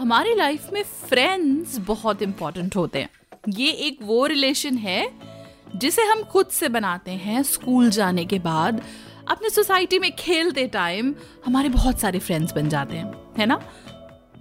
हमारी लाइफ में फ्रेंड्स बहुत इंपॉर्टेंट होते हैं। ये एक वो रिलेशन है जिसे हम खुद से बनाते हैं स्कूल जाने के बाद। अपने सोसाइटी में खेलते टाइम हमारे बहुत सारे फ्रेंड्स बन जाते हैं, है ना?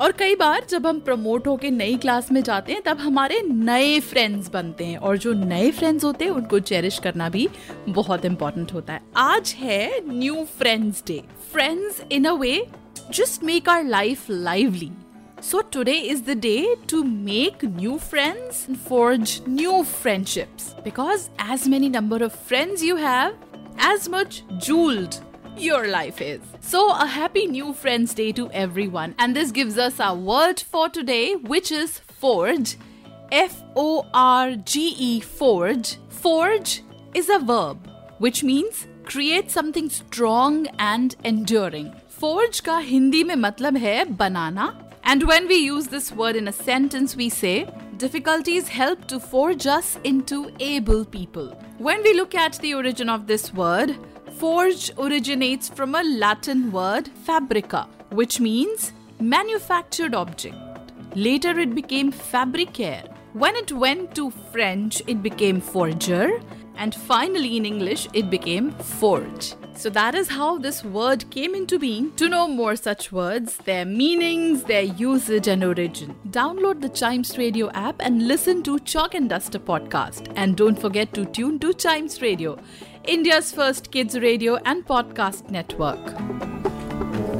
और कई बार जब हम प्रमोट होके नई क्लास में जाते हैं, तब हमारे नए फ्रेंड्स बनते हैं और जो नए फ्रेंड्स होते हैं, उनको चेरिश करना भी बहुत इंपॉर्टेंट होता है। आज है new friends day friends in a way just make our life lively. So today is the day to make new friends and forge new friendships. Because as many number of friends you have, as much jeweled your life is. So a happy new friends day to everyone. And this gives us our word for today, which is forge. F O R G E forge. Forge is a verb which means create something strong and enduring. Forge का हिंदी में मतलब है बनाना and when we use this word in a sentence we say difficulties help to forge us into able people. When we look at the origin of this word, forge originates from a Latin word fabrica which means manufactured object. Later it became fabricare. When it went to French, it became forger, and finally in English, it became forge. So that is how this word came into being. To know more such words, their meanings, their usage, and origin, download the Chimes Radio app and listen to Chalk and Duster podcast. And don't forget to tune to Chimes Radio, India's first kids radio and podcast network.